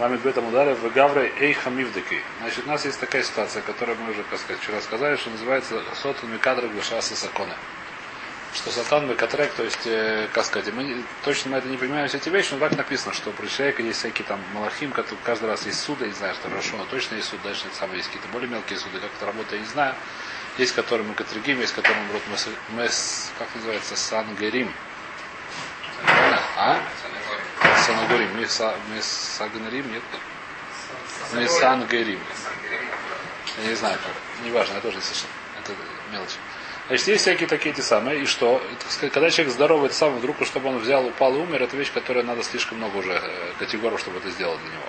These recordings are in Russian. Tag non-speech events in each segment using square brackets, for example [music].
Ламит Бетам ударе в Гавре Эйха Мивдеки. Значит, у нас есть такая ситуация, которую мы уже, как сказать, вчера сказали, что называется Сотан Микадры Глашаса Сакона. Что Сатан Микатрек, то есть, э, как сказать, мы точно мы это не понимаем все эти вещи, но так написано, что про человека есть всякие там малахим, которые каждый раз есть суды, не знаю, что хорошо, но точно есть суд, дальше самые есть какие-то более мелкие суды, как это работает, я не знаю. Есть, которые мы катригим, есть, которые наоборот мы, как называется, сангерим. А? Санагорим. Месагнарим, нет? Месангерим. Я не знаю как. Неважно, я тоже не слышал. Это мелочь. Значит, есть всякие такие эти самые. И что? когда человек здоровый, это самое, вдруг, чтобы он взял, упал и умер, это вещь, которая надо слишком много уже э, категорий, чтобы это сделать для него.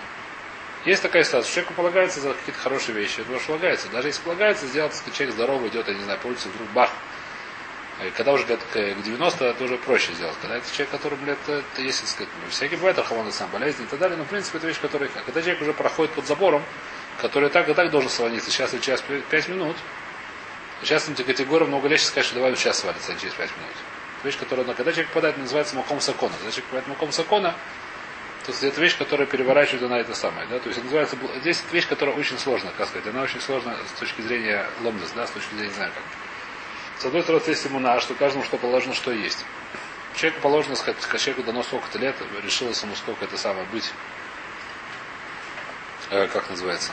Есть такая ситуация, человеку полагается за какие-то хорошие вещи, это полагается. Даже если полагается сделать, если человек здоровый идет, я не знаю, по улице, вдруг бах, когда уже к 90, это уже проще сделать. Когда это человек, которому лет, это есть, сказать, ну, всякие бывают архамоны сам, болезни и так далее, но в принципе это вещь, которая, когда человек уже проходит под забором, который так и так должен слониться, сейчас и час 5 минут, сейчас на категории много легче сказать, что давай сейчас свалится, а через 5 минут. Вещь, которая, когда человек попадает, называется маком сакона. Когда человек попадает маком сакона, то есть это вещь, которая переворачивает на это самое. Да? То есть это называется, здесь вещь, которая очень сложная, как сказать. Она очень сложная с точки зрения ломнес, да, с точки зрения, не знаю как. С одной стороны, есть иммуна, что каждому что положено, что есть. Человеку положено, сказать, человеку дано сколько-то лет, решилось ему сколько это самое быть, э, как называется,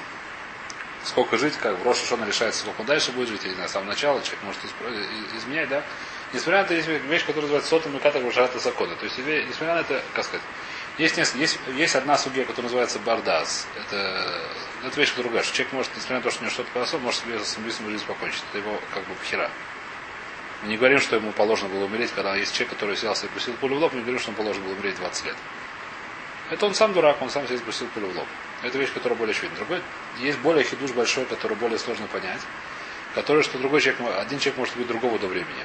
сколько жить, как в Роша Шона решается, сколько он дальше будет жить, я не знаю, с самого начала человек может изменять, да. Несмотря на это, есть вещь, которая называется сотом и катар Шарата закона. То есть, несмотря на это, как сказать, есть, есть, есть одна сугия, которая называется бардаз. Это, это вещь другая, что человек может, несмотря на то, что у него что-то хорошо, может себе самоубийством жизнь покончить. Это его как бы пхера. Мы не говорим, что ему положено было умереть, когда есть человек, который взялся и пустил пулю в лоб, мы не говорим, что ему положено было умереть 20 лет. Это он сам дурак, он сам себе спустил пулю в лоб. Это вещь, которая более очевидна. Другой, есть более хидуш большой, который более сложно понять, который, что другой человек, один человек может быть другого до времени.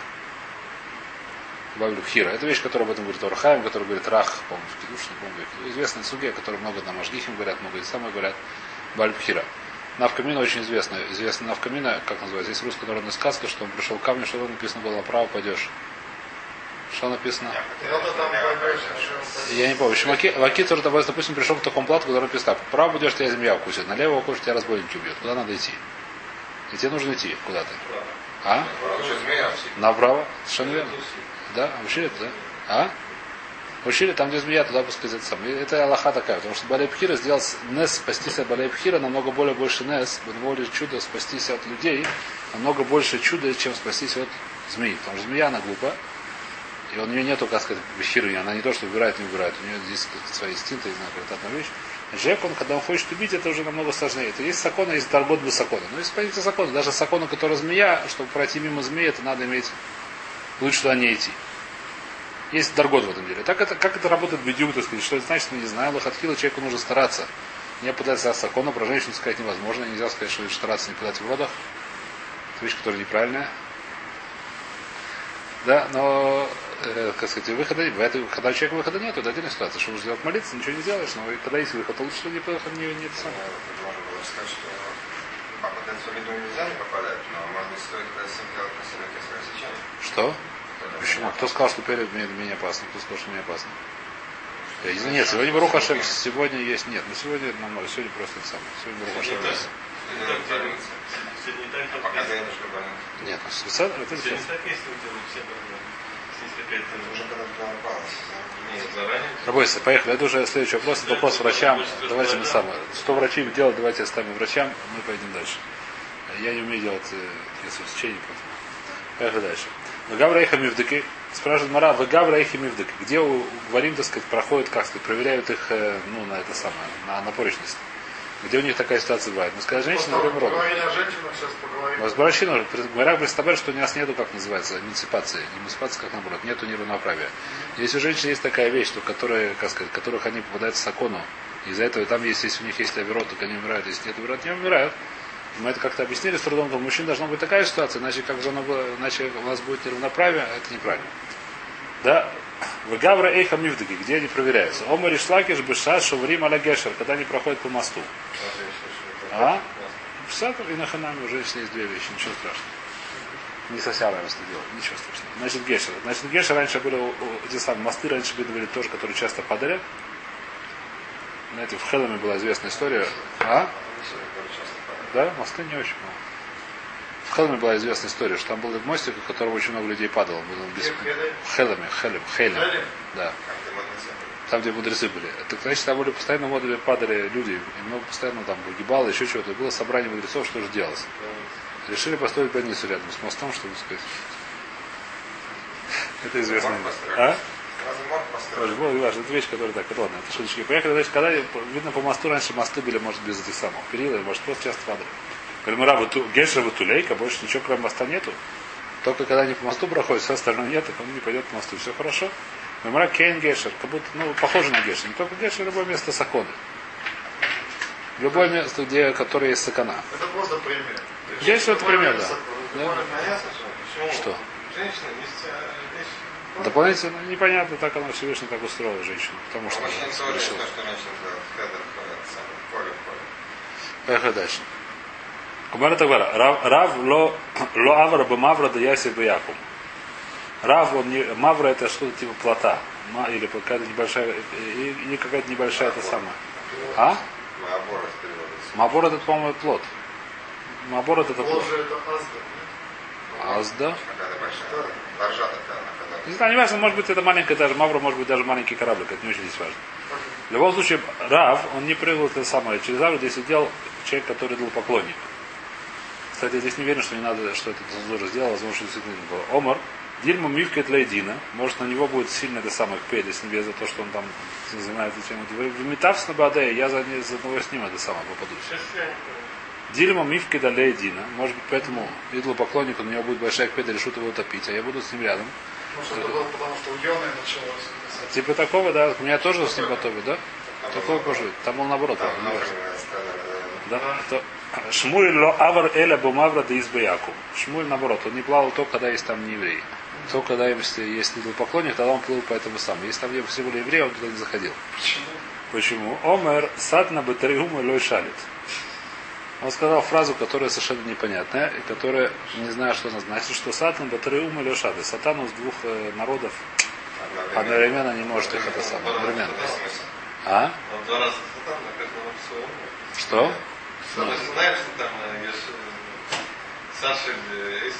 Добавлю хира. Это вещь, которая об этом говорит Орхаем, который говорит Рах, по-моему, в Кидуш, не помню, известная суге, которая много на Машгихим говорят, много и самые говорят, Бальбхира. Навкамина очень известна. Известна Навкамина, как называется, есть русская народная сказка, что он пришел к камню, что написано было, направо пойдешь. Что написано? Я не помню. Маки, Маки тоже, допустим, пришел к такому плату, который написано, право пойдешь, тебя земля укусит, налево укусит, тебя разбойники убьют. Куда надо идти? И тебе нужно идти. Куда ты? А? Направо? Совершенно верно. Да? А учили это, да? А? Учили, там, где змея, туда пускай это сам. Это Аллаха такая, потому что Балей Пхира сделал Нес спастись от Балей Пхира намного более больше Нес, более чудо спастись от людей, намного больше чуда, чем спастись от змеи. Потому что змея, она глупа, и у нее нету, как сказать, Пхиры, она не то, что выбирает, не выбирает, у нее здесь свои инстинкты, не знаю, как одна вещь. Человек, он, когда он хочет убить, это уже намного сложнее. Это есть закон, есть торгот без закона. Но есть понятие закона. Даже закона, который змея, чтобы пройти мимо змеи, это надо иметь, лучше туда не идти. Есть даргот в этом деле. Так это, как это работает в бедюк, так сказать, что это значит, мы не знаем. Лохатхила человеку нужно стараться. Не пытаться закона, про женщину сказать невозможно. Нельзя сказать, что стараться не подать в родах. Это вещь, которая неправильная. Да, но, э, как сказать, выхода нет. Когда у человека выхода нет, это отдельная ситуация. Что нужно делать молиться, ничего не делаешь. Но когда есть выход, то лучше не, не, не, не это самое. Можно было сказать, что попадать в нельзя не попадать, но быть стоит когда всем делать на Что? Почему? Кто сказал, что перед менее опасно? Кто сказал, что менее опасно? Я, нет, сегодня Барух Ашем, сегодня есть, нет, но сегодня нормально, сегодня просто это самое. Сегодня Барух Ашем есть. Нет, ну специально это все. Работайте, поехали. Это уже следующий вопрос. Это вопрос врачам. Давайте мы самое. Что врачи делают, давайте оставим врачам. Мы пойдем дальше. Я не умею делать э, сечение. Поехали дальше. Вегавраиха мивдыки. Спрашивает Мара, Вегавраиха мивдыки. Где у говорим, так сказать, проходят, как сказать, проверяют их, э, ну, на это самое, на напорочность. Где у них такая ситуация бывает? Мы сказали, женщина, например, рода. Возбращено уже. Говорят, представляют, что у нас нету, как называется, эмансипации. Эмансипация, как наоборот, нету неравноправия. Если у женщин есть такая вещь, что, которая, как сказать, которых они попадают в закону, из-за этого там есть, если у них есть оверот, так они умирают, если нет оверот, не умирают. Мы это как-то объяснили с трудом, что у мужчин должна быть такая ситуация, иначе как же она иначе у нас будет неравноправие, а это неправильно. Да? В Гавра Эйха Мивдыги, где они проверяются. Омари Шлакиш Беша Шуврим Аля Гешер, когда они проходят по мосту. А? В Сатор и на Ханаме у женщины есть две вещи, ничего страшного. Не совсем равенство делать, ничего страшного. Значит, Гешер. Значит, Гешер раньше были, эти самые мосты раньше были тоже, которые часто падали. Знаете, в Хеламе была известная история. А? Да, мосты не очень много. В Хеламе была известная история, что там был мостик, у которого очень много людей падало. Был без... В Хеламе, Хелем, Хелем. Да. Там, где мудрецы были. Это значит, там были постоянно модули падали люди, и много постоянно там погибало, еще чего-то. И было собрание мудрецов, что же делать. Решили построить больницу рядом с мостом, чтобы сказать. [laughs] Это известно. А? Важно. Это вещь, которая так, ладно, это шуточки. Поехали, значит, когда видно по мосту раньше мосты были, может, без этих самых перил, может, просто часто падали. Говорим, раба Геша Ватулейка, больше ничего кроме моста нету. Только когда они по мосту проходят, все остальное нет, так он не пойдет по мосту. Все хорошо. Мемра Кейн Гешер, как будто, ну, похоже на Гешер. Не только Гешер, любое место Саконы. Любое место, где, которое есть сакана. Это просто пример. Гешер это пример, да. да. Что? Женщина Дополнительно непонятно, так оно Всевышний так устроил женщину. Потому что Очень сложно, что поле, поле. Поехали дальше. Кумара так говорит. Рав, ло, ло авра бы мавра да яси бы якум. Рав, он не, мавра это что-то типа плота. Ма, или какая-то небольшая, и- или какая-то небольшая это самая. А? Мабор это, по-моему, плод. Мабор это плод. Боже, это Азда. Азда. Какая-то большая. Боржа такая, Не знаю, не важно, может быть, это маленькая даже Мавра, может быть, даже маленький кораблик, это не очень здесь важно. В любом случае, Рав, он не прыгал это самое. Через Авру здесь сидел человек, который был поклонник. Кстати, я здесь не уверен, что не надо, что это цензура сделала, возможно, что действительно не было. Омар, Дильма Мивка для Едина, может, на него будет сильно это самое пель, если не за то, что он там занимается чем то Метавс на Бадея, я за, не- за одного с ним это самое не понимаю. Дильма Мивки для Едина, может быть, поэтому идолу поклоннику, на него будет большая кпеда, решут его утопить, а я буду с ним рядом. Может, это было потому, что у началось. Типа такого, да, у меня тоже с ним готовят, да? Такого может быть. Там он наоборот, Да? То- Шмуль ло авар эля бумавра да избаяку. Шмуль наоборот, он не плавал только когда есть там не еврей. Только когда если есть поклонник, тогда он плыл по этому самому. Если там где все были евреи, он туда не заходил. Почему? Почему? Омер садна батариума лой шалит. Он сказал фразу, которая совершенно непонятная, и которая не знаю, что она значит, что сатан батариума лой шалит. Сатан из двух э, народов одновременно не может их это самое. Одновременно. А? Он два раза все. Что? Ты знаешь, что там э, э, или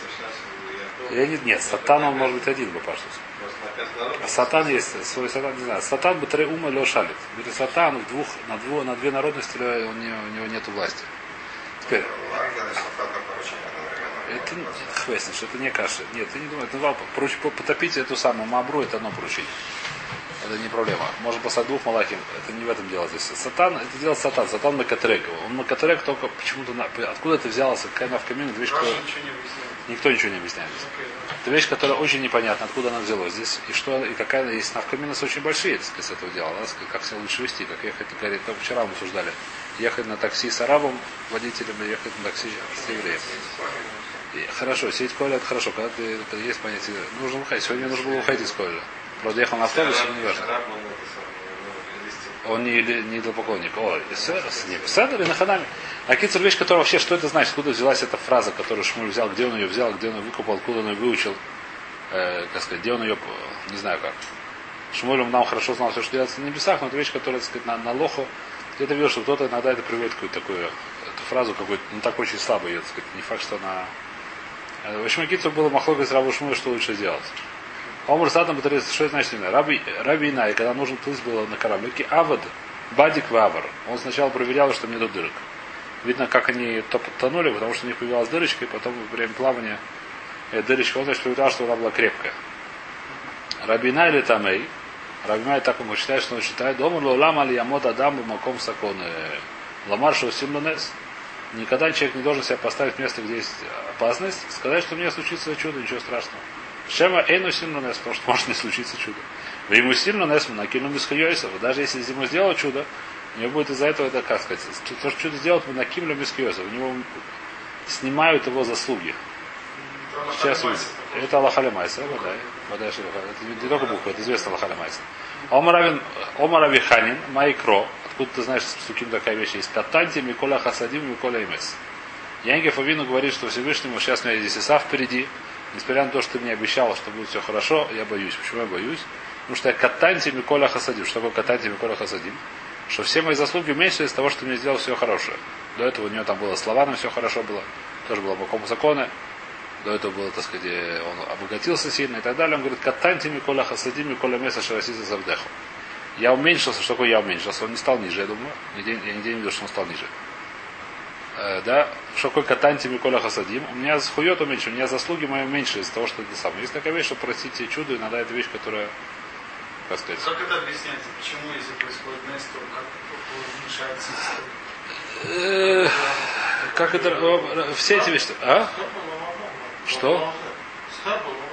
или? Я не, нет, сатан он может быть один бы написано А сатан есть, свой сатан, не знаю. Сатан бы три ума лё шалит. Говорит, сатан в двух, на, дву, на две народности у него, у него нет власти. Теперь, это хвестишь, это не каша. Нет, ты не думай, это поруч- по- потопить эту самую мабру, это одно поручение. Это не проблема. Можно послать двух малахим. Это не в этом дело здесь. Сатан, это делает сатан. Сатан Макатрек. Он Макатрек только почему-то... на- Откуда это взялось? Какая навкамина? Это вещь, которая-. Никто ничего не объясняет. Это вещь, которая очень непонятна, откуда она взялась здесь, и что, и какая есть навкаминус очень большие, так сказать, с этого дела. да, как себя лучше вести, как ехать, говорит, как вчера мы обсуждали. Ехать на такси с арабом, водителем, и ехать на такси с евреем. И хорошо, сеть коля это хорошо, когда ты когда есть понятие, нужно выходить. Сегодня нужно было уходить из коля. Правда, ехал на автобусе, но не важно. Он ну, не, или- не идолопоклонник. О, Седер и Наханами. А Кицур вещь, которая вообще, что это значит? Откуда взялась эта фраза, которую Шмуль взял, где он ее взял, где он ее выкупал, откуда он ее выучил, э, как сказать, где он ее, не знаю как. Шмуль нам хорошо знал все, что делается на небесах, но это вещь, которая, так сказать, на, на лоху. Где-то видел, что кто-то иногда это приводит какую-то такую эту фразу, какую-то, ну так очень слабо ее, так сказать, не факт, что она... Э, В общем, Кицур было махлога с Рабу Шмуля, что лучше делать. Омр Сатам Батарис, что это значит? Раби, Раби Инай, когда нужно плыть было на кораблике, Авад, Бадик Вавар. Он сначала проверял, что нет дырок. Видно, как они то тонули, потому что у них появилась дырочка, и потом во время плавания э, дырочка, он, значит, проверял, что она была крепкая. Рабина или Тамей, Рабина так он считает, что он считает, дома лам али ямод адам маком сакон ламар шоусимлунес. Никогда человек не должен себя поставить в место, где есть опасность, сказать, что мне случится чудо, ничего страшного. Шема эйну симлунес, потому что может не случиться чудо. Вы ему несму накину мискайойсов. Даже если ему сделал чудо, у него будет из-за этого, это как сказать, то, что чудо сделать, мы накимлю мискайойсов. У него снимают его заслуги. Сейчас увидим. Это Аллахаля Майса, да, вода Это не только буква, это известно Аллахаля Майса. Омар Авиханин, Майкро, откуда ты знаешь, с Суким такая вещь есть, Катанти, Микола Хасадим, Микола Имес. Янгев Авину говорит, что Всевышнему, сейчас у меня здесь Исав впереди, несмотря на то, что ты мне обещал, что будет все хорошо, я боюсь. Почему я боюсь? Потому что я катанти Микола Хасадим. Что такое катанти Микола Хасадим? Что все мои заслуги уменьшились из того, что мне сделал все хорошее. До этого у нее там было слова, нам все хорошо было. Тоже было по какому закону. До этого было, так сказать, э, он обогатился сильно и так далее. Он говорит, катанти микола хасади микола меса шарасиса завдеху. Я уменьшился, что такое я уменьшился? Он не стал ниже, я думаю. Нигде, я нигде не видел, что он стал ниже. Э, да, что такое катанти микола хасадим? У меня хует уменьшил, у меня заслуги мои меньше из-за того, что это самое. Есть такая вещь, что простить чудо, иногда это вещь, которая, как сказать, Как это объясняется? Почему, если происходит Нес, то как уменьшается Как это... э, Все эти вещи... А? Что?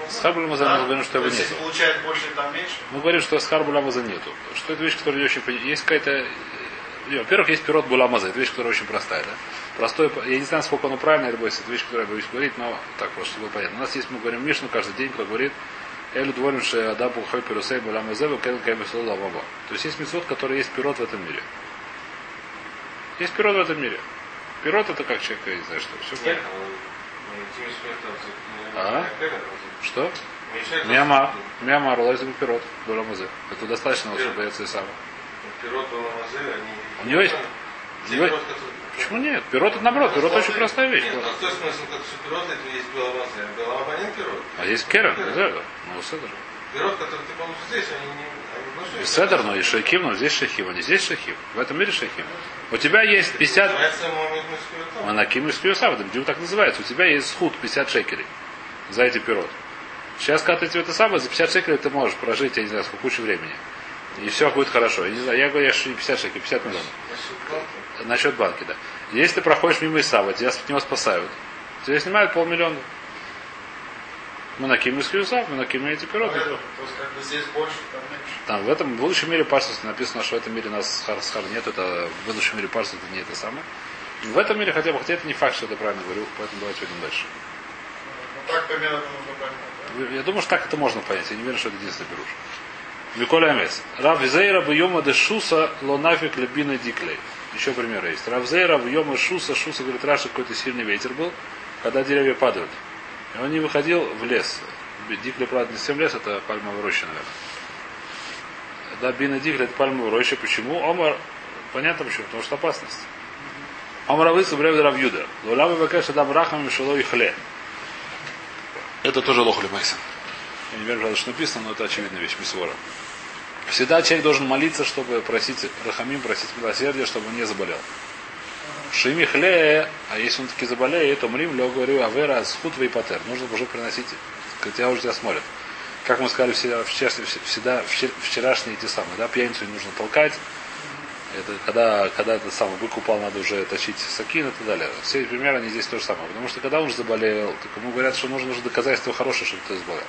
С Харбулем Маза мы говорим, что его если получает больше, там меньше? Мы говорим, что с Харбуля Маза нету. Что это вещь, которая не очень... пони- Есть какая-то... э, Во-первых, есть пирот Буламаза. Это вещь, которая очень простая. Да? Простой, я не знаю, сколько оно правильно, это вещь, которую я боюсь говорить, но так просто, чтобы было понятно. У нас есть, мы говорим Мишну каждый день, кто говорит, Элю дворим ше адабу хой перусей буламазеву кен каймису лаваба. То есть есть мецвод, который есть пирот в этом мире. Есть пирот в этом мире. Пирот это как человек, я не знаю, что. Все А? Что? Мяма. Мяма ролайза пирот. Буламазе. Это достаточно, чтобы бояться и сам. Пирот Баламазы, они... У него есть- него- Почему нет? Пирот это наоборот. Пирот очень простая вещь. Нет, а в той смысле, как что пирот, это есть Баламазы. А Баламазы не пирот. А есть керен, знаю. Ну, седр. Пирот, который ты помнишь здесь, они не... внутри. И седр, но и шейхим, но здесь шейхим, а не здесь шейхим. В этом мире шейхим. У тебя есть 50... Называется Муаммед Муськиотом. Манаким из Киосава, это бдюк так называется. У тебя есть схуд 50 шекелей за эти пирот. Сейчас, когда ты тебе это самое, за 50 шекелей ты можешь прожить, я не знаю, сколько кучу времени. И все будет хорошо. Я не знаю, я говорю, я шли 50 шекелей, 50 миллионов. Насчет банки, да. Если ты проходишь мимо Исава, тебя с него спасают. Тебя снимают полмиллиона. Мы накинули Киосав, мы накинули эти пирот. Поэтому, То есть, как бы здесь больше, там в этом в будущем мире парсус написано, что в этом мире нас хар, хар нет, это в будущем мире парсус это не это самое. В этом мире хотя бы, хотя это не факт, что это правильно говорю, поэтому давайте пойдем дальше. Ну, так примерно нужно понять. да? Я думаю, что так это можно понять. Я не верю, что это единственный пируш. Миколя Амес. Рав Зейра Йома де Шуса лонафик лебина диклей. Еще пример есть. Рав Зейра Йома Шуса. Шуса, говорит, Раша какой-то сильный ветер был, когда деревья падают. И он не выходил в лес. Диклей, правда, не совсем лес, это пальмовая роща, наверное. Да, бина диклей это пальмовая роща. Почему? Омар, понятно почему, потому что опасность. Омар Авыцу Брев Рав Юда. Лулама Бакеша дам рахам мишало и хле. Это тоже лохли Майсон. Я не верю, что написано, но это очевидная вещь, Мисвора. Всегда человек должен молиться, чтобы просить Рахамим, просить милосердия, чтобы он не заболел. Шими хле, а если он таки заболеет, то мрим, лё говорю, авера, схуд и патер. Нужно уже приносить, хотя уже тебя смотрят. Как мы сказали всегда, вчера, всегда вчер- вчерашние эти самые, да, пьяницу не нужно толкать. Это когда, когда это самое выкупал, надо уже точить сакин и так далее. Все эти примеры, они здесь то же самое. Потому что когда он уже заболел, так ему говорят, что нужно уже доказательство хорошее, чтобы ты заболел.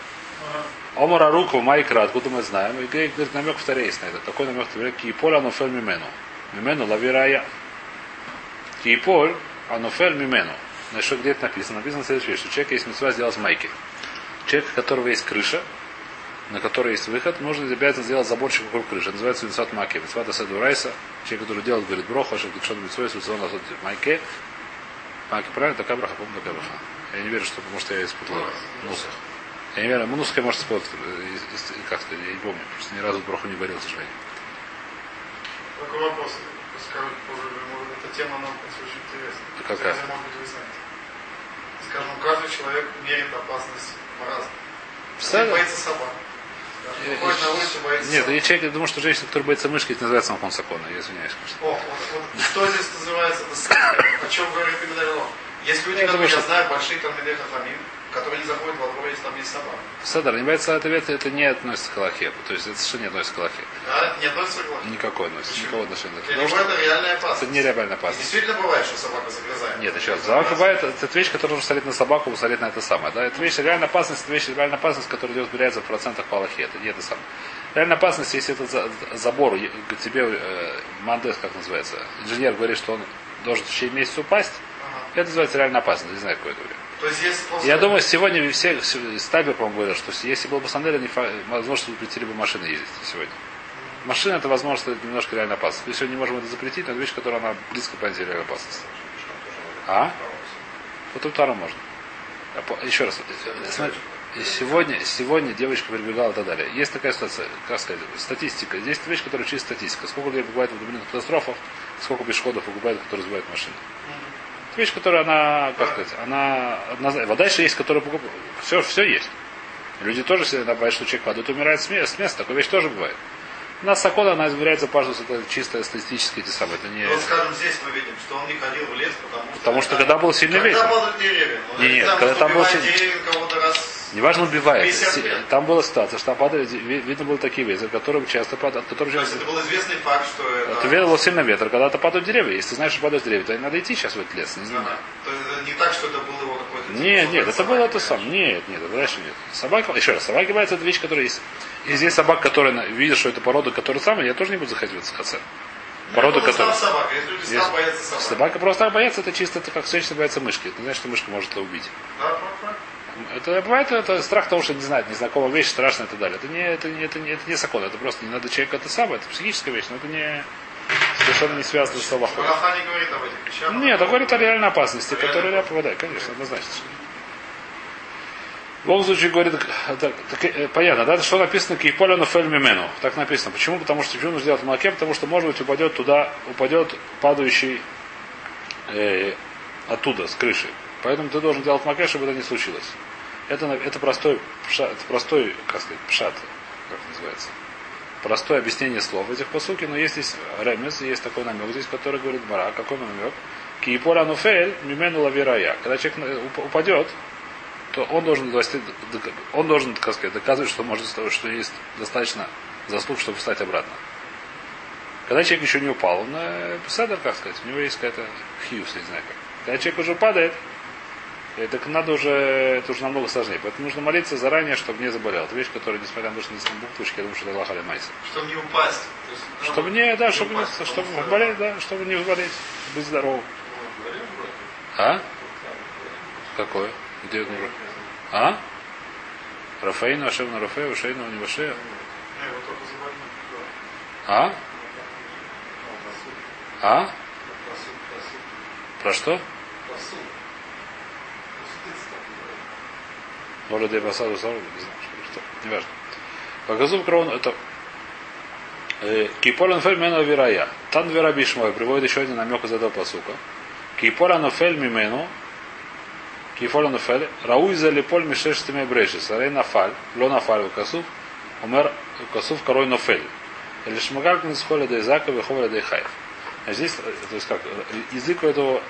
Омара руку майкра, откуда мы знаем. И говорит, намек в Таре есть на это. Такой намек в Таре. Киполь анофель мимену. Мимену лавирая. Киполь анофель мимену. Значит, где это написано? Написано следующая вещь, что человек есть мецва сделать майки. Человек, у которого есть крыша, на которой есть выход, можно обязательно сделать заборчик вокруг крыши. Это называется мецват маки. Мецват асаду райса. Человек, который делает, говорит, броха, что что мецвой, суцон асад майке. Маки, правильно? Такая браха, помню, такая браха. Я не верю, что потому что я испутал нусах. Я не верю, Мануска может спорт, как сказать, я не помню, просто ни разу броху не говорил, к сожалению. Такой вопрос. Скажут, позже, может, эта тема нам очень интересна. Какая? Может быть, вы знаете. Скажем, каждый человек меряет опасность по-разному. Боится собак. Нет, я человек, я думаю, что женщина, которая боится мышки, это называется махон сакона, я извиняюсь, конечно. О, вот, вот что здесь называется, о чем говорит именно Есть люди, которые, я знаю, большие талмидей хахамим, которые не заходят во двор, если там есть собака. Седар, не боится ответ, это не относится к Аллахе. То есть это совершенно не относится к Аллахе. Да? Не относится к лоху. Никакой относится, никакого отношения. Для Потому него что это реальная это опасность. нереально И опасно. действительно бывает, что собака загрызает. Нет, еще раз. Собака бывает, это вещь, которая нужно смотреть на собаку, смотреть на это самое. Да? Это вещь, реальная опасность, это вещь, реальная опасность, которая идет измеряется в процентах по Аллахе. Это не это самое. Реальная опасность, если это за- забор, тебе э, мандес, как называется, инженер говорит, что он должен в течение месяца упасть, Ага. это называется реальная опасность. Не знаю, какое это время. Есть. Я думаю, сегодня все, Стабер, по-моему, говорил, что если был бы Сандер, не фа- возможно, запретили бы машины ездить сегодня. Машина это возможно, что это немножко реально опасно. Мы сегодня не можем это запретить, но это вещь, которая она близко к понятию реальной опасности. А? Вот Утару можно. А Еще раз. смотри, сегодня, сегодня девочка прибегала и так далее. Есть такая ситуация, как сказать, статистика. Здесь вещь, которая чисто статистика. Сколько людей погибает в автомобильных катастрофах, сколько пешеходов погибает, которые сбивают машины. Это вещь, которая она, как сказать, она однозначно. Вода еще есть, которая покупает. Все, все есть. Люди тоже всегда бывает, что человек падает, умирает с места. Такая вещь тоже бывает. У нас Сакода, она измеряется, пожалуйста, это чисто статистически эти самые. Это не... Вот, скажем, здесь мы видим, что он не ходил в лес, потому что... Потому что когда был сильный когда ветер. падают деревья. Он Не, говорит, нет, там, когда там был сильный- деревья, кого-то раз... Неважно убивает. 50 Си- лет. Там была ситуация, что там падали, ви- видно было такие ветры, которые часто падают, от которых То есть это был известный факт, что это... Это ветер был сильный ветер, когда-то падают деревья. Если ты знаешь, что падают деревья, то надо идти сейчас в этот лес, не знаю. Ага. То есть не так, что это был его какой-то... Нет, типа, нет, это было это сам. Нет, нет, это дальше нет. Собака, еще раз, собака боятся, это вещь, которая есть. И здесь собака, которая видит, что это порода, которая самая, я тоже не буду заходить в этот хацер. Ну, Порода, которая... собака. Если люди боятся собак. Собака просто так боится, это чисто это как женщина боится мышки. Это не значит, что мышка может это убить. Да, да, да. Это бывает это страх того, что не знает, незнакомая вещь, страшная и так далее. Это не, это, не, это, не, это не закон, это просто не надо человеку это самое, это психическая вещь, но это не совершенно не связано с Аллахом. Не говорит об этих вещах. Нет, это говорит о реальной опасности, которая я попадаю, конечно, однозначно. В любом случае говорит, это, так, э, понятно, да, что написано Кейполя Нофель Мимену. Так написано. Почему? Потому что почему нужно делать молоке? Потому что, может быть, упадет туда, упадет падающий э, оттуда, с крыши. Поэтому ты должен делать маке, чтобы это не случилось. Это, это простой, пша- это простой, как сказать, пшат, как называется. Простое объяснение слов этих посуки, но есть здесь ремес, есть такой намек здесь, который говорит Мара. Какой намек? Кииполя нуфель мимену лавирая. Когда человек уп- упадет, то он должен он должен, как сказать, доказывать, что может, что есть достаточно заслуг, чтобы встать обратно. Когда человек еще не упал, он э, как сказать, у него есть какая-то хьюс, не знаю как. Когда человек уже падает, э, так надо уже, это уже намного сложнее. Поэтому нужно молиться заранее, чтобы не заболел. Это вещь, которая, несмотря на то, что не там буквочки, я думаю, что это Аллах Майса. Чтобы не упасть. Есть, ну, Чтобы не, да, чтобы, не, упасть, чтобы потому что- болеть, да, чтобы не болеть, быть здоровым. А? Какое? Где это? А? Рафаину, Ашем на Рафею, Шейну, не Вашею. Я его только забанил. А? А? Про что? Может, я посаду сам, не знаю, что, что. Неважно. Показу крон это Киполан фель мену вирая. Тан вера бишмой приводит еще один намек из этого посука. Киполан фель мимену Киполан фель рауй за липоль мишештами брейши. Сарей нафаль, ло нафаль касув, умер касув корой нофель. Или шмагаль не схоля да Изака, виховля да Ихаев. А здесь, э, то есть как, э, язык у этого,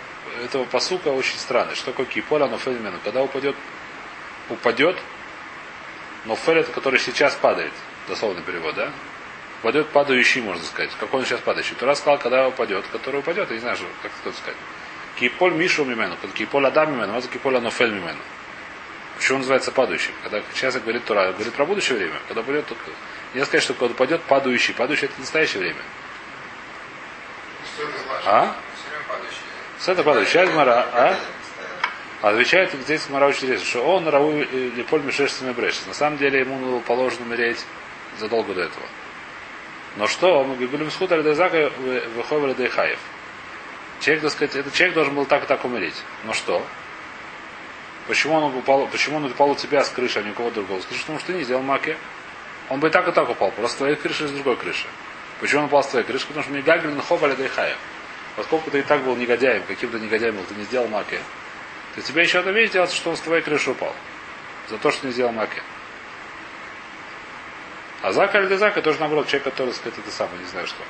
этого посука очень странный. Что такое киполя нофель мимену? Когда упадет, упадет, нофель это который сейчас падает. Дословный перевод, да? Упадет падающий, можно сказать. Какой он сейчас падающий? Тура сказал, когда упадет, который упадет, я не знаю, как это сказать. Киполь Мишу Мимену, Киполь Адам Мимену, а Киполь Анофель Мимену. Почему он называется падающим? Когда сейчас говорит Тура, говорит про будущее время. Когда упадет, то... Нельзя сказать, что когда упадет падающий. Падающий это настоящее время. Что это значит? А? Все время падающий. С это падающий. Мара, а? А Отвечает здесь Мара очень интересно, что он Рау Леполь Мишешцами Брешет. На самом деле ему было положено умереть задолго до этого. Но что? Мы говорим с хутор Дезака выходили Дейхаев. Человек, так сказать, этот человек должен был так и так умереть. Но что? Почему он упал, почему он упал у тебя с крыши, а не у кого другого? Скажи, потому что ты не сделал маки. Он бы и так и так упал, просто с твоей крыши и с другой крыши. Почему он упал с твоей крыши? Потому что не Гагрин Ховали Дейхаев. Поскольку ты и так был негодяем, каким-то негодяем был, ты не сделал маки, то тебе еще одна вещь делать, что он с твоей крыши упал. За то, что не сделал маки. А Зака или Зака тоже наоборот, человек, который, сказать, это самое, не знаю что.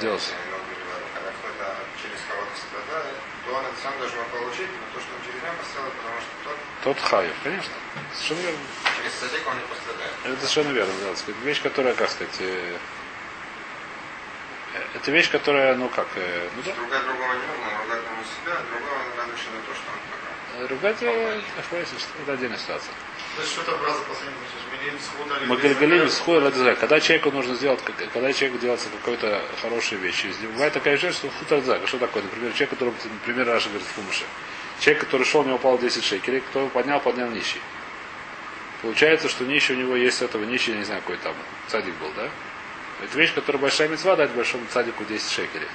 Делался. Тот Хаев, конечно. Совершенно верно. через садик он не пострадает. Это совершенно верно, да, сказать. Вещь, которая, как сказать, э, это вещь, которая, ну как, э, ну да, Ругать другого не нужно, ругать ему себя, а другого лишь на то, что он ругать, э, что это отдельная ситуация. То есть схуда или Мы говорили схуя ладзак. Когда человеку нужно сделать, когда человеку делается какой-то хорошая вещь. Если Бывает такая вещь, что хутардзак. Что такое? Например, человек, который, например, Раша говорит в Хумыше. Человек, который шел, у него упал 10 шекелей, кто его поднял, поднял нищий. Получается, что нищий у него есть с этого нищий, я не знаю, какой там цадик был, да? Это вещь, которая большая мецва дать большому цадику 10 шекелей.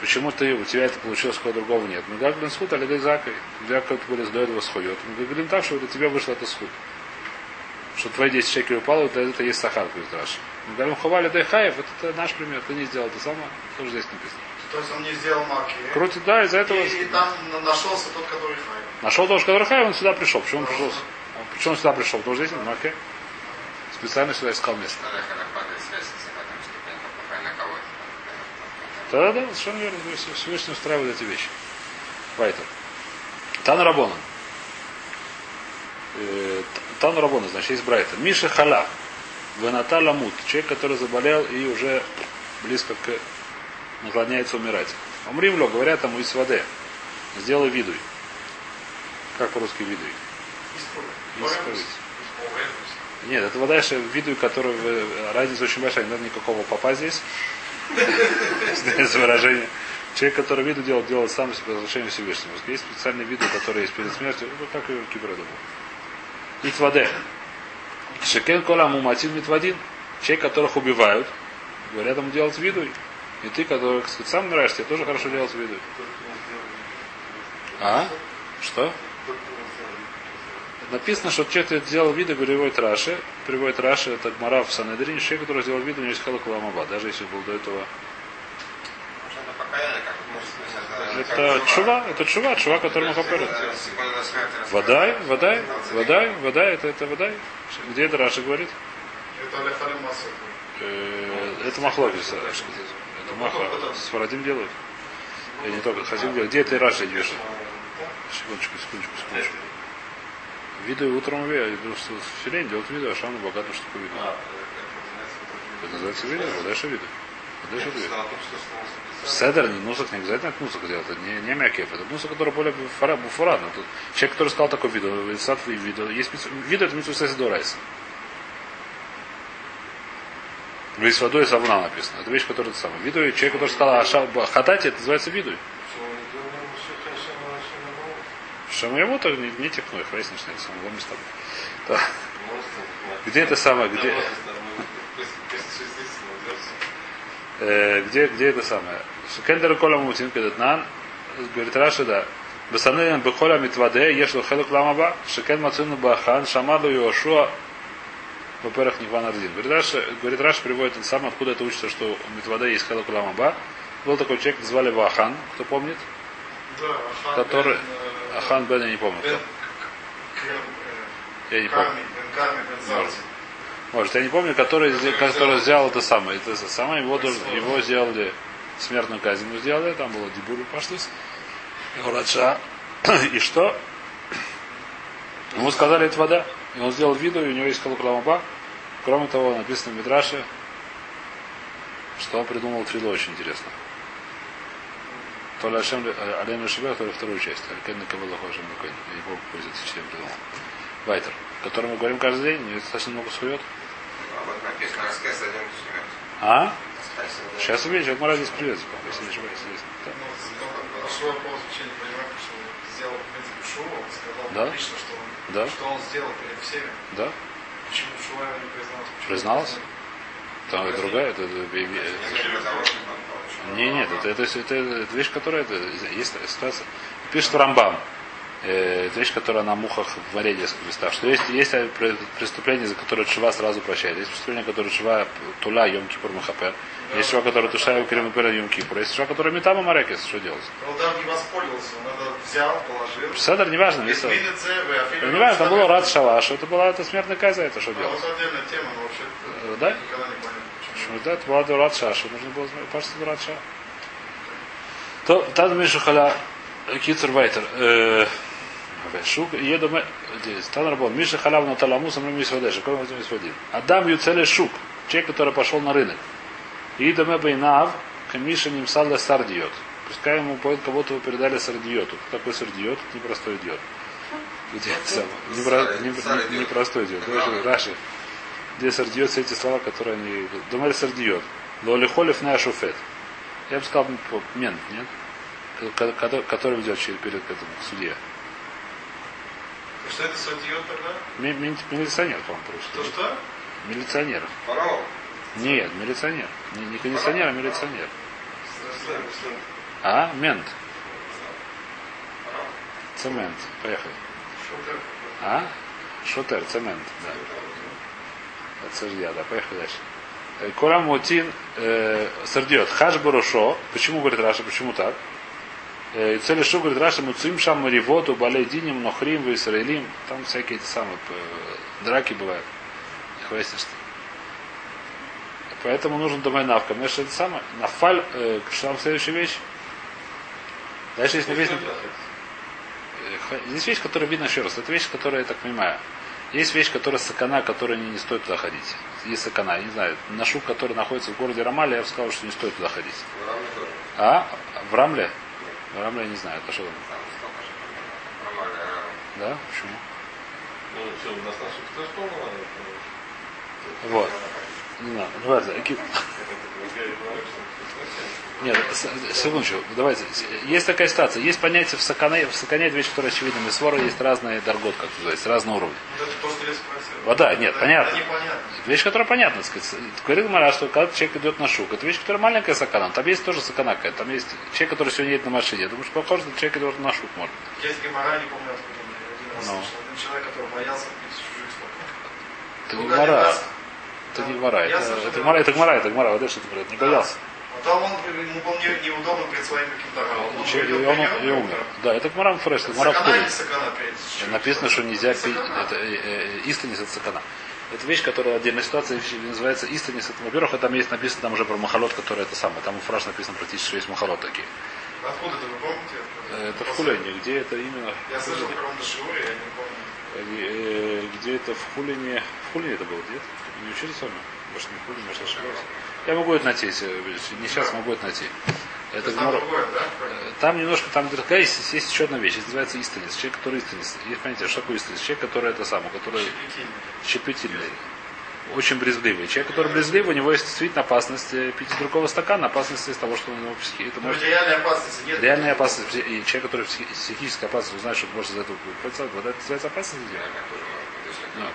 Почему ты, у тебя это получилось, у другого нет? Мы говорим, схуд, а лидей закой. Для кого-то были до этого схует. Мы говорим так, что для тебя вышло это схуд. Что твои 10 шекелей упало, это, это есть сахар, говорит Раши. Мы говорим, ховали дай хаев, это, это наш пример, ты не сделал это самое, тоже здесь написано. То есть он не сделал марки. Крутит, да, из-за этого И, и там на- нашелся тот, который хай. нашел того, который хай, он сюда пришел. Почему он пришел? Почему он сюда пришел? Что здесь он маке. Специально сюда искал место. Да, да, совершенно верно. Всевышний устраивает эти вещи. Вайтер. Тан Рабона. Э, Тан Рабона, значит, есть Брайта. Миша Халя. Ваната Ламут. Человек, который заболел и уже близко к наклоняется умирать. Умримло, говорят ему из воды. Сделай видуй. Как по-русски видуй? Исправить. Нет, это вода, что видуй, который разница очень большая, не надо никакого попа здесь. Знаете выражение. Человек, который виду делает, делает сам себе по разрешению Всевышнего. Есть специальные виды, которые есть перед смертью, ну, как и у Кибреда был. Итваде. Шекен кола муматин митвадин. Человек, которых убивают, говорят ему делать видуй. И ты, который так сам нравишься, тебе тоже хорошо делать видуй. А? Что? Написано, что человек сделал виду, приводит Раши. Приводит Раши, это Гмара в Санедрине. Человек, который сделал виду, у него есть халак ламаба. Даже если был до этого это чува, это чува, чува, который мы Секунду до смерти Водай, водай, водай, водай, это, это водай. Где это Раша говорит? Это Масер. Э, Это Маха. С Фарадим делают. Я не только Хазим делают. Где это Раша идешь? Секундочку, секундочку, секундочку. Виду утром я иду в Филень, делают виду, а Шану богатую штуку виду. Это называется виду, а дальше виду. А дальше виду. Седер, не нусок, не обязательно это нусок делать, это не, не мякев, это нусок, который более буфурадный. Тут человек, который сказал такой виду, сад виду, есть виду, это митсу Дорайса. С водой и написано. Это вещь, которая это самое. Виду, человек, который сказал аша, хатати, это называется виду. Шаму ему то не, не техной, хвейс начинает, сам ломис там. Где это самое, где, э, где, где это самое? Кендер кола мутин кедетнан, говорит Раша, да. Басанелен бехоля митваде, ешло хелук ламаба, шекен мацуну бахан, шамаду Йошуа, во-первых, не Ардин. Говорит Раша, говорит Раша приводит это самое, откуда это учится, что у митваде есть хелук ламаба. Был такой человек, звали его Ахан, кто помнит? Да, Ахан Который, э, Ахан Бен, я не помню. кто. Крем, Я э, не помню. Может. Я не помню, который, который сделал это самое. Это самое, его, его сделали смертную казнь ему сделали, там было дебюру пошлись. Радша. [clears throat] И что? Ему сказали, это вода. И он сделал виду, и у него есть калукламаба. Кроме того, написано в Мидраше, что он придумал фило очень интересно. То ли Ашем Ален Рашибех, то ли вторую часть. Кен Кавелла Хошем Я не помню, какой из этих четырех придумал. Вайтер, о котором мы говорим каждый день, у него достаточно много сует. А. А? Сейчас увидишь, вот Мара здесь привет, если не ошибаюсь. здесь. Да. Ну, не понимаю, что сделал, в принципе, он сказал Да. публично, что он, Да. что он сделал перед всеми. Да? Почему Шува не призналась? Почему Призналась? Не Там это другая, это, это- Не. Не, нет, это, это, это, это вещь, которая это, есть ситуация. Пишет в Рамбам. Э, это вещь, которая на мухах в варенье несколько местах. Что есть, есть пре- преступление, за которое Чува сразу прощает. Есть преступление, которое Чува Тула, Йом Кипур Махапер. Есть Чува, который Туша Крем Пера Йом Кипур. Есть Чува, который Метама Марекес. Что делать? Он даже не воспользовался, он это взял, положил. Седер, неважно. Афилируете Неважно, там штаны. было Рад Шалаш, это была это смертная казнь, это что А делать? вот отдельная тема, вообще Э, да? никогда не почему. Почему да, это была Дурат Шаша, нужно было знать, пашется Дурат Ша. То, там Миша Халя, Кицер Вайтер, э, Шук, еду мы, здесь, там работал, Миша Халяв на Таламу, сам Миша Вадеша, какой возьмем один. Адам Юцеле Шук, человек, который пошел на рынок. И доме Байнав, Камиша Нимсалля Сардиот. Пускай ему поет, кого-то его передали сардиоту. Кто такой сардиот? Непростой идиот. Где это самое? Непро- не- не- Непростой идиот. Раши. Где сардиот, все эти слова, которые они... Думали сардиот. Лолихолев на шуфет. Я бы сказал, мент, нет? Ко- ко- Который ведет через- перед этим к судье. Что это судьет тогда? Ми- ми- Милиционер, по-моему, То просто. что? Милиционер. Фараон. Нет, милиционер. Не, не кондиционер, а милиционер. А? Мент. Цемент. Поехали. Шутер. А? Шутер, цемент, да. Сырья, да. Поехали дальше. Э, Курам Мутин э, сырдет. Хаш Барушо. Почему, говорит Раша, почему так? Э, Цели Шу, говорит Раша, Муцим Шам Маривоту, Балейдиним, Нохрим, в Израилим. Там всякие эти самые э, драки бывают. Хвастишься. Поэтому нужен домой навка. Знаешь, это самое. Нафаль, э, что там следующая вещь? Дальше есть написано. Э, Есть вещь, которая видно еще раз. Это вещь, которая, я так понимаю. Есть вещь, которая сакана, которая не, не стоит туда ходить. Есть сакана, я не знаю. Нашу, который находится в городе Рамале, я бы сказал, что не стоит туда ходить. В. А? В Рамле? В Рамле я не знаю. Это что там? Нормально. Да? Почему? Ну, что, у нас тоже? Вот. Не ладно, ки- Нет, секундочку, давайте. Есть такая ситуация. Есть понятие в сакане, в сакане это вещь, которая очевидна. Мисвора есть разные даргот, как называется, разные уровни. Спросил. Вода, нет, Это- понятно. Это непонятно. Вещь, которая понятна, сказать. Говорит Мара, что когда человек идет на шук, это вещь, которая маленькая сакана. Там есть тоже сакана какая-то. Там есть человек, который сегодня едет на машине. Я думаю, что похоже, что человек идет на шук, может. Есть гемора, не помню, откуда один раз Ну. Один человек, который боялся пить чужих стаканов. Это Ну, не один гмара. раз- Это не гмара. Это, это да. гмара, это гмара, это гмара. Вот это что ты говоришь. Не боялся. А там он, ему было не- неудобно перед своим каким-то равом. Он он, «Примерно и умер. Да, это гмара Мфреш, это гмара Написано, что нельзя пить. Это э, э, истинис это сакана. Это вещь, которая отдельная ситуация называется истинис. Это, во-первых, там есть написано там уже про махалот, который это самое. Там у фраж написано практически, что есть махалот такие. Откуда это вы помните? Э, Это в Хулине, где это именно. Я слышал каком-то шиуре, я не помню. Э, Где это в Хулине. В Хулине это было, нет? Не учили с вами? Может, не Хулине, может, ошибаюсь. Я могу это найти, если не сейчас могу это найти. То Это есть там немножко, там другая есть, есть еще одна вещь, это называется истинец. Человек, который истинец. Есть понятие, что такое истинец? Человек, который это самое, который Щепетильный. Очень брезгливый. Человек, который брезгливый, у него есть действительно опасность э, пить из другого стакана, опасность из того, что у него психи. Это может ведь реальной опасности нет. реальная опасность. И человек, который психи- психическая опасность, узнает, что может этого представить. Вот это называется опасность. или нет?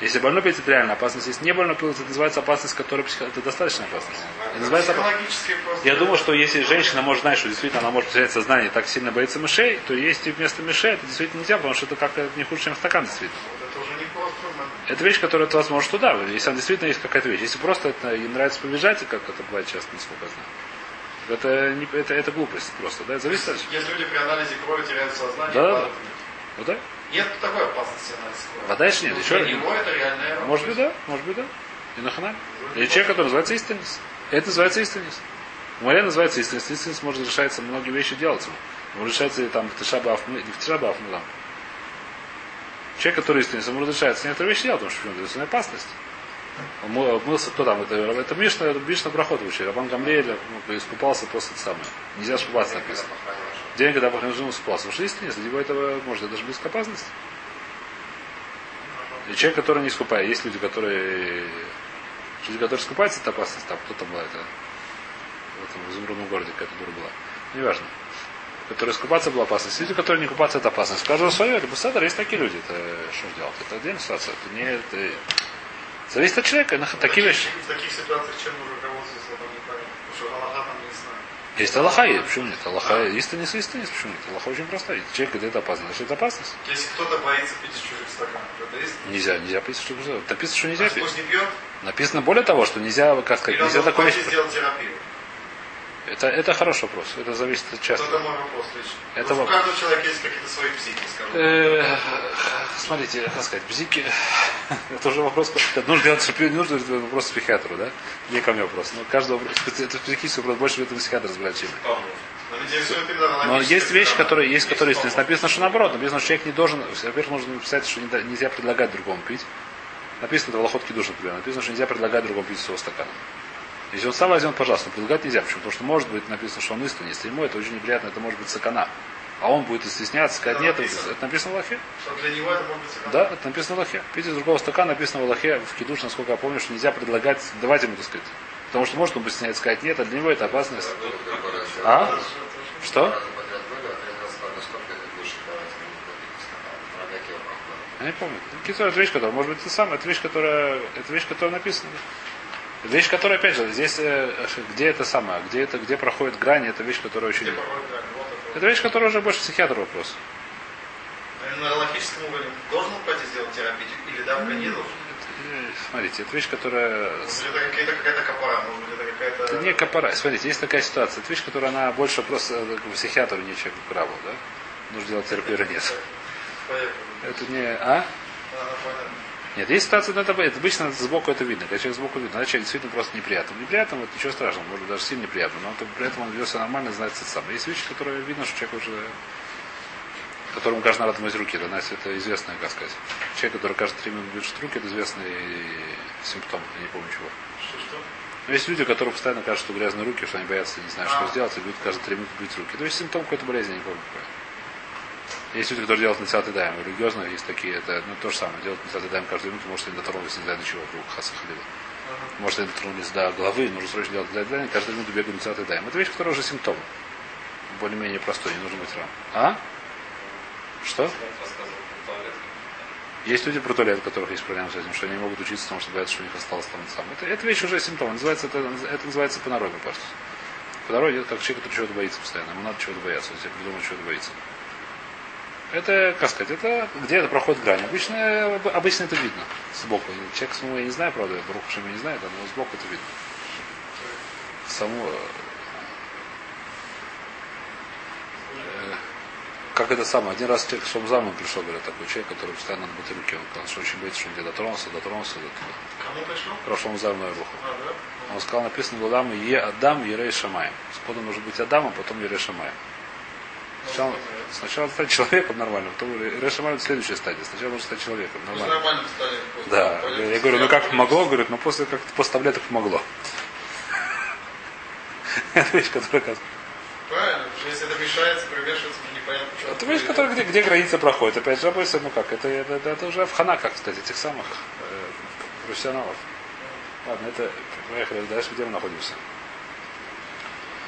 Если больной пил. Если больной пить, это реальная опасность. Если не больной пил, это называется опасность, которая психо... это достаточная опасность. Это называется опасность. Я думаю, что если женщина может знать, что действительно она может потерять сознание и так сильно боится мышей, то есть вместо мышей это действительно нельзя, потому что это как-то не хуже, чем стакан действительно. Это уже не просто момент. Это вещь, которая от вас может туда. Если она действительно есть какая-то вещь. Если просто это ей нравится побежать, как это бывает часто, насколько я знаю. Это, не, это, это глупость просто, да? Зависит от... Есть люди при анализе крови теряют сознание. Да, да, падают. Вот да? Нет такой опасности анализа. Вода еще нет. Еще Для него это реальная Может быть, да. Может быть, да. И нахана. Или человек, который называется истинность. Это называется истинность. В море называется истинность. Истинность может решаться многие вещи делать. ему. Может решается и там в Тишабаф, не в Тишабаф, ну там. Человек, который истинность, ему разрешается некоторые вещи делать, потому что почему? это опасность. Он мылся, кто там, это, это Мишна, это Мишна проход учили. Рабан Гамлеэль ну, искупался после самое. Нельзя искупаться написано. День, когда искупался. Потому что истинность, для него этого может это даже близко опасность. И человек, который не искупает. Есть люди, которые... Люди, которые искупаются, это опасность. Там кто там была это... В этом в изумрудном городе какая-то дура была. Неважно. Которые искупаться была опасность. Люди, которые не купаться, это опасность. У каждого свое. Либо садер, есть такие люди. Это что ж делать? Это отдельная ситуация. Это не... Это... Зависит от человека. На- Такие вещи. В таких ситуациях чем нужно руководствоваться, непонятно. Потому что Аллаха. Есть Аллаха, есть. почему нет? Аллаха, истинность, истинность, почему нет? Аллаха очень простая. Человек говорит, это опасно, значит это опасность. Если кто-то боится пить из чужих стаканов, это есть? Нельзя, нельзя пить, что написано, что нельзя А пить. не пьет, Написано более того, что нельзя, как сказать, или нельзя пойти вещь. сделать терапию. Это, это хороший вопрос. Это зависит от часто. это мой вопрос лично. Это что вопрос. у каждого человека есть какие-то свои психи, скажем. Э, Смотрите, как сказать, бзики, это уже вопрос, это нужно делать, не нужно это вопрос психиатру, да? Не ко мне вопрос. Но каждый вопрос, это психический вопрос, больше в этом психиатр разбирать, чем. Но есть вещи, которые, есть, которые Есть. Написано, что наоборот. Написано, что человек не должен, во-первых, нужно написать, что нельзя предлагать другому пить. Написано, это в Аллахотке душ, например. Написано, что нельзя предлагать другому пить своего стакана. Если он сам возьмет, пожалуйста, предлагать нельзя. Почему? Потому что может быть написано, что он истинный. Если ему это очень неприятно, это может быть сакана. А он будет и стесняться, сказать, нет, это, написано. это написано в. Что для него это может быть сакана. Да, это написано в Аллахе. Пить из другого стакана написано в Аллахе, в Кидуш, насколько я помню, что нельзя предлагать, давать ему, так сказать. Потому что может он бы стесняется сказать нет, а для него это опасность. А? Что? Я не помню. Кицур, это вещь, которая, может быть, это самое, это вещь, которая, это вещь, которая написана. Вещь, которая, опять же, здесь, э, где это самое, где это, где проходит грань, это вещь, которая очень... Это. Вещь, которая уже больше психиатр вопрос. На логическом уровне должен пойти сделать терапию или давка не должен? Э, Смотрите, это вещь, которая... Может быть, это какая-то копора, может быть, это какая-то... Это не копора. Смотрите, есть такая ситуация. Это вещь, которая она больше просто э, к психиатру, не человеку к рабу, да? Нужно делать терапию или нет. Это не... А? Ага, понятно. Нет, есть ситуация, но это, это обычно сбоку это видно. Когда человек сбоку видно, значит человек действительно просто неприятно. Неприятно, вот ничего страшного, может даже сильно неприятно, но он, при этом он ведет себя нормально, знает это сам. Есть вещи, которые видно, что человек уже которому каждый надо мыть руки. Для нас это известная, как сказать. Человек, который каждые три минуты бежит руки, это известный симптом, я не помню чего. Что-что? Но есть люди, которые постоянно кажут, что грязные руки, что они боятся, не знают, что А. сделать, и будут каждые три минуты бить руки. То есть симптом какой-то болезни, я не помню какой. Есть люди, которые делают на даем. Религиозно есть такие, это ну, то же самое. Делают на даем каждую минуту, может, они дотронулись, не знаю, до чего вдруг, хаса халила. Может, они дотронулись до головы, нужно срочно делать даем, каждую минуту бегают на даем. Это вещь, которая уже симптом. Более-менее простой, не нужно быть рам. А? Что? Есть люди про туалет, у которых есть проблемы с этим, что они не могут учиться, потому что боятся, что у них осталось там сам. Это, это вещь уже симптом. Называется, это, это называется панороме просто. Панороме это как человек, который чего-то боится постоянно. Ему надо чего-то бояться. Себе придумал чего-то боится. Это, как сказать, это где это проходит грань. Обычно, обычно это видно сбоку. Человек самого я не знаю, правда, Брух я не знает, но сбоку это видно. Само, э, как это самое, один раз человек к Шомзаму пришел, говорят, такой человек, который постоянно мыть руки. Он сказал, что очень боится, что он где дотронулся, дотронулся до туда. Кому пришел? Прошел Заму Руху. А? Он сказал, написано в Адам, Е Адам, Ерей Шамаем. Сходу нужно быть Адамом, потом Ерей Шамаем. Сначала, сначала стать человеком нормальным, потом это следующая стадия. Сначала нужно стать человеком Ну, нормальным. стали. Да, туалета. я говорю, ну как помогло, говорит, ну после как после таблеток помогло. [laughs] Это вещь, которая как- Правильно, потому что если это мешается, примешивается, то непонятно, что. Это вещь, которая где, где граница проходит. Опять же, обычно, ну как, это, это, это, это уже вхана, как сказать, этих самых э, профессионалов. Ладно, это поехали дальше, где мы находимся.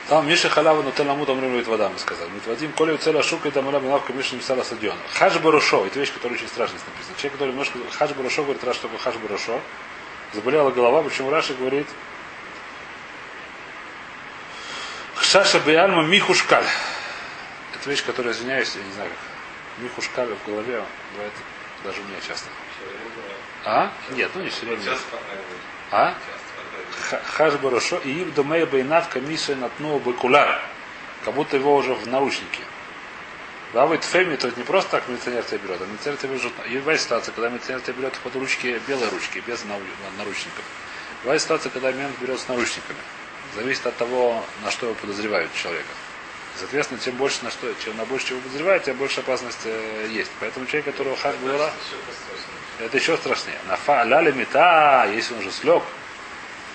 Там Миша Халава но Теламу там рымлюет вода, мы сказали. Мы Вадим Коля Уцеля Шука и Дамуля Минавка Миша Мисала Стадион. Хадж Барушо, это вещь, которая очень страшно здесь написана. Человек, который немножко Хадж Барушо говорит, раз, что такое Хадж Барушо. Заболела голова, почему Раши говорит Шаша Беальма Михушкаль. Это вещь, которая, извиняюсь, я не знаю как. Михушкаль в голове бывает даже у меня часто. А? Нет, ну не все время. А? Сейчас понравилось. Хаш Барашо и Иб Домея Бейнав Камиша Натну Бекуляр. Как будто его уже в наручнике. Да, вы Феми, то не просто так милиционер тебя берет, а милиционер тебя берет. И бывает ситуация, когда милиционер тебя берет под ручки, белые ручки, без наручников. Бывает ситуация, когда мент берет с наручниками. Зависит от того, на что его подозревают человека. Соответственно, чем больше на что, чем на больше чего подозревают, тем больше опасность э, есть. Поэтому человек, которого хаш это еще страшнее. Нафа ляля мета, если он уже слег,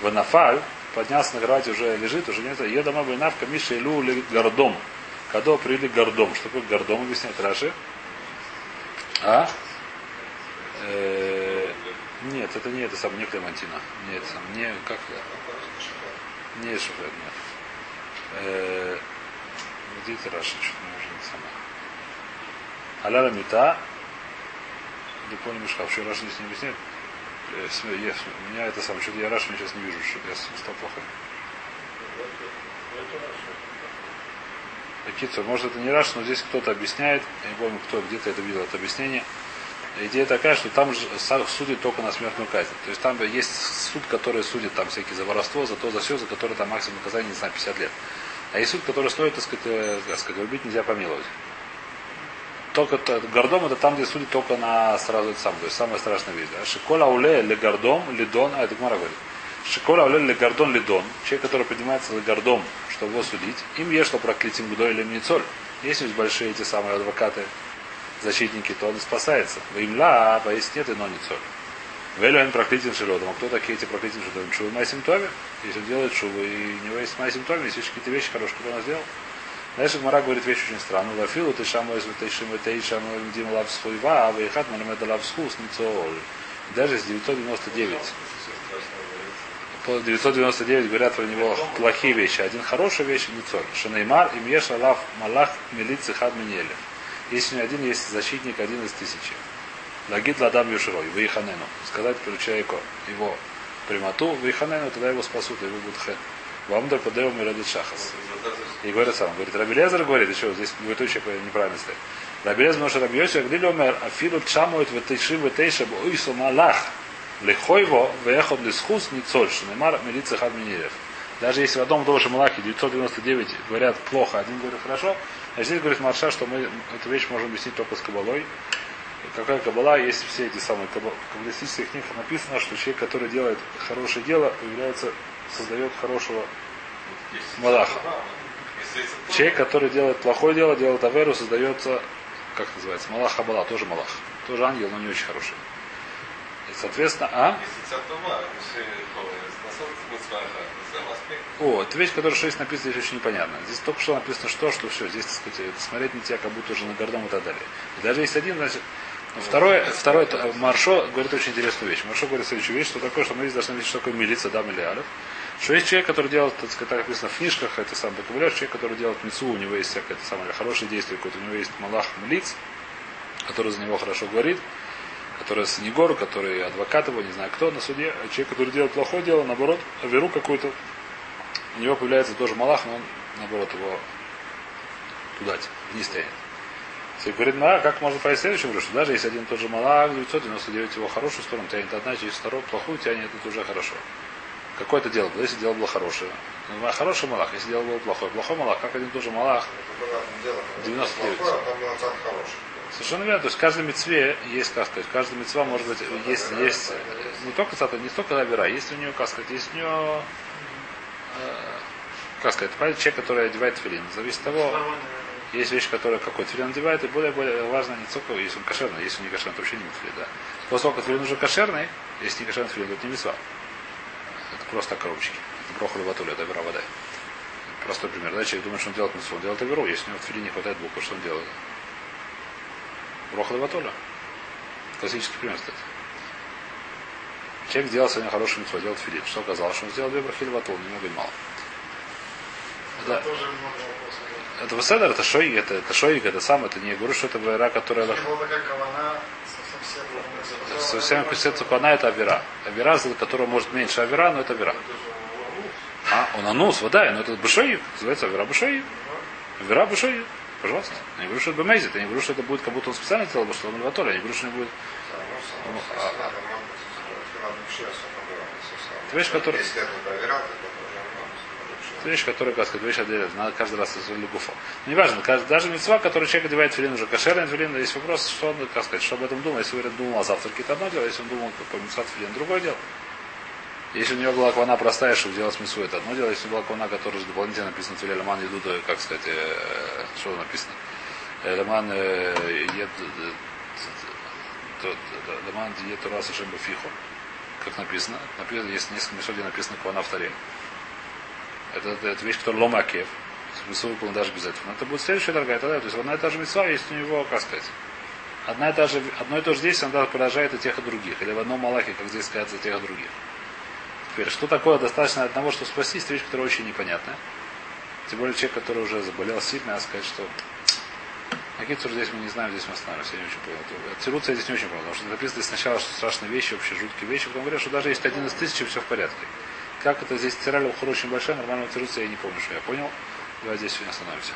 в нафаль, поднялся на кровать, уже лежит, уже нет. Ее дома бы навка Миша ли гордом. Кадо прили гордом. Что такое гордом, объясняет Раши. А? Э, нет, это не это сам, не Клемантина. Не это сам, не как это? Не Шуфет, нет. Э, где это Раши? Что-то уже не сама. Аляла Мита. Дупони Мишхав. Что Раши здесь не объясняет? Э, я- У меня это самое, что-то я Раши сейчас не вижу, что я стал плохой. Кицур, может это не Раш, но здесь кто-то объясняет, я не помню кто, где-то это видел, это объяснение. Идея такая, что там судят только на смертную казнь. То есть там есть суд, который судит там всякие за воровство, за то, за все, за которое там максимум наказания, не знаю, 50 лет. А есть суд, который стоит, так сказать, э, как сказать, убить нельзя помиловать. Только то- гордом это там, где судят только на сразу это сам, то есть самая страшная вещь. Да? Шикола уле ле гордом лидон, а это Гмара говорит. Шикола уле ле гордон лидон, человек, который поднимается ле гордом, чтобы его судить, им есть что проклятим гудой или мницоль. Есть ведь большие эти самые адвокаты, защитники, то он спасается. Вимла, а если нет, и но не соль. Велюэн проклятим шелодом. А кто такие эти проклятим шелодом? Шувы май симптоме. Если он делает шувы, и у него есть май симптоме, есть какие-то вещи хорошие, которые он сделал. Дальше Гмара говорит вещь очень странную. Вафилу ты шамо из ватейшим ватейшам дим лав свойва, а вейхат малемед лав схус ницол. Даже с 999. По 999 говорят про него плохие вещи. Один хорошая вещь, ницоль. Шанеймар им еш алав малах милицы хад минелев. Если не один есть защитник, один из тысячи. Лагит ладам юширой, выеханену. Сказать про человеку, его прямоту, виханену, тогда его спасут, и его будет хет. Вамдар подеу мирадит шахас. И говорит сам, говорит, Рабелезер говорит, еще здесь двоеточие неправильно стоит. Рабелезер, потому что Рабиоси, Агдиль омер, афилу чамует в тейши в тейша, уису малах, лихойво, вехот лисхус, ницольш, немар, милиция хад минирев. Даже если в одном тоже Малахе 999 говорят плохо, один говорит хорошо, а здесь говорит Марша, что мы эту вещь можем объяснить только с Кабалой. Какая Кабала, есть все эти самые каббалистических книг написано, что человек, который делает хорошее дело, появляется, создает хорошего Малаха. Человек, который делает плохое дело, делает Аверу, создается, как называется, Малах Абала, тоже Малах. Тоже ангел, но не очень хороший. И, соответственно, а? О, это вещь, которая что здесь написано, здесь очень непонятно. Здесь только что написано что, что все. Здесь, так сказать, смотреть на тебя, как будто уже на гордом и так далее. И даже есть один, значит, ну, второе, второе, это, Маршо говорит очень интересную вещь. Маршо говорит следующую вещь, что такое, что мы здесь должны видеть, что такое милиция, да, миллиардов. Что есть человек, который делает, так сказать, так написано в книжках, это сам вокабуляр, человек, который делает мецу, у него есть всякое это самое хорошее действие, какое-то, у него есть малах милиц, который за него хорошо говорит, который санегор, который адвокат его, не знаю кто, на суде, а человек, который делает плохое дело, наоборот, веру какую-то, у него появляется тоже малах, но он, наоборот, его туда, вниз тянет. Если говорит, ну, а как можно понять следующим, что даже если один тот же малах, 999 его хорошую сторону тянет одна, через вторую плохую тянет, это уже хорошо. Какое-то дело было, если дело было хорошее. Ну, хороший малах, если дело было плохое. Плохой малах, как один тоже малах, 99. Совершенно верно. То есть в каждой мецве есть, как сказать, в каждой мецва может быть, есть, есть не только цата, не столько авера, есть у нее, как сказать, есть у нее, э, как сказать, правильно, человек, который одевает филин. Зависит от того, есть вещь, которая какой тфилин надевает, и более, более важно не только, если он кошерный, если он не кошерный, то вообще не митфилин, да. После того, как тфилин уже кошерный, если не кошерный тфилин, то это не мецва. Это просто коробочки. Это броху леватуля, это вода. Простой пример. Да, человек думает, что он делает митцву, он делает аверу, если у него в не хватает буквы, что он делает? Броха Леватоля. Классический пример, кстати. Человек сделал сегодня хороший митцву, делал филин. Что оказалось, что он сделал две брахи Леватол, немного и мало. Это, много вопросов. это Веседер, это шоик, это, это шоик, это сам, это не говорю, что это вера, которая Если была такая кавана, совсем писается она это авера. Авера, за которую может меньше авера, но это авера. А, он анус, вода, но это бушоик, называется авера бушоик. Авера бушоик. Пожалуйста. Я не говорю, что это бемейзит, я не говорю, что это будет, как будто он специально сделал, что он леватоля, я не говорю, что не будет. Это вещь, которая- это то вещь, которая, как сказать, вещь отделяет. Надо каждый раз из гуфа. Но неважно, каждый- даже мецва, который человек одевает филин уже кошерный филин, есть вопрос, что он, как сказать, что об этом думал. Если говорит, думал о завтраке, это одно дело, если он думал по мецва филин, другое дело. Если у него была квана простая, чтобы делать мису, это одно дело. Если была квана, которая же дополнительно написана Тфиля Леман Едуда, как сказать, э, что написано? Э, Леман э, Ед... э, Леман Ед Тура Сашем Бафихо. Как написано? Написано, есть несколько мест, где написано квана в таре. Это, это, вещь, которая ломакев. Мису выполнена даже без этого. Но это будет следующая дорогая тогда. То есть одна и та же мисва есть у него, как сказать. Одна и та же, одно и то же действие иногда поражает и тех, и других. Или в одном Малахе, как здесь сказать, за тех, и других. Теперь, что такое достаточно одного, чтобы спастись, это вещь, которая очень непонятная. Тем более человек, который уже заболел сильно, надо сказать, что а Кицур здесь мы не знаем, здесь мы остановимся, я не очень понял. Тируца я здесь не очень понял, потому что написано сначала, что страшные вещи, вообще жуткие вещи, потом говорят, что даже если один из тысячи, все в порядке. Как это здесь тирали ухор очень большая, нормального тируца я не помню, что я понял. Давай здесь сегодня остановимся.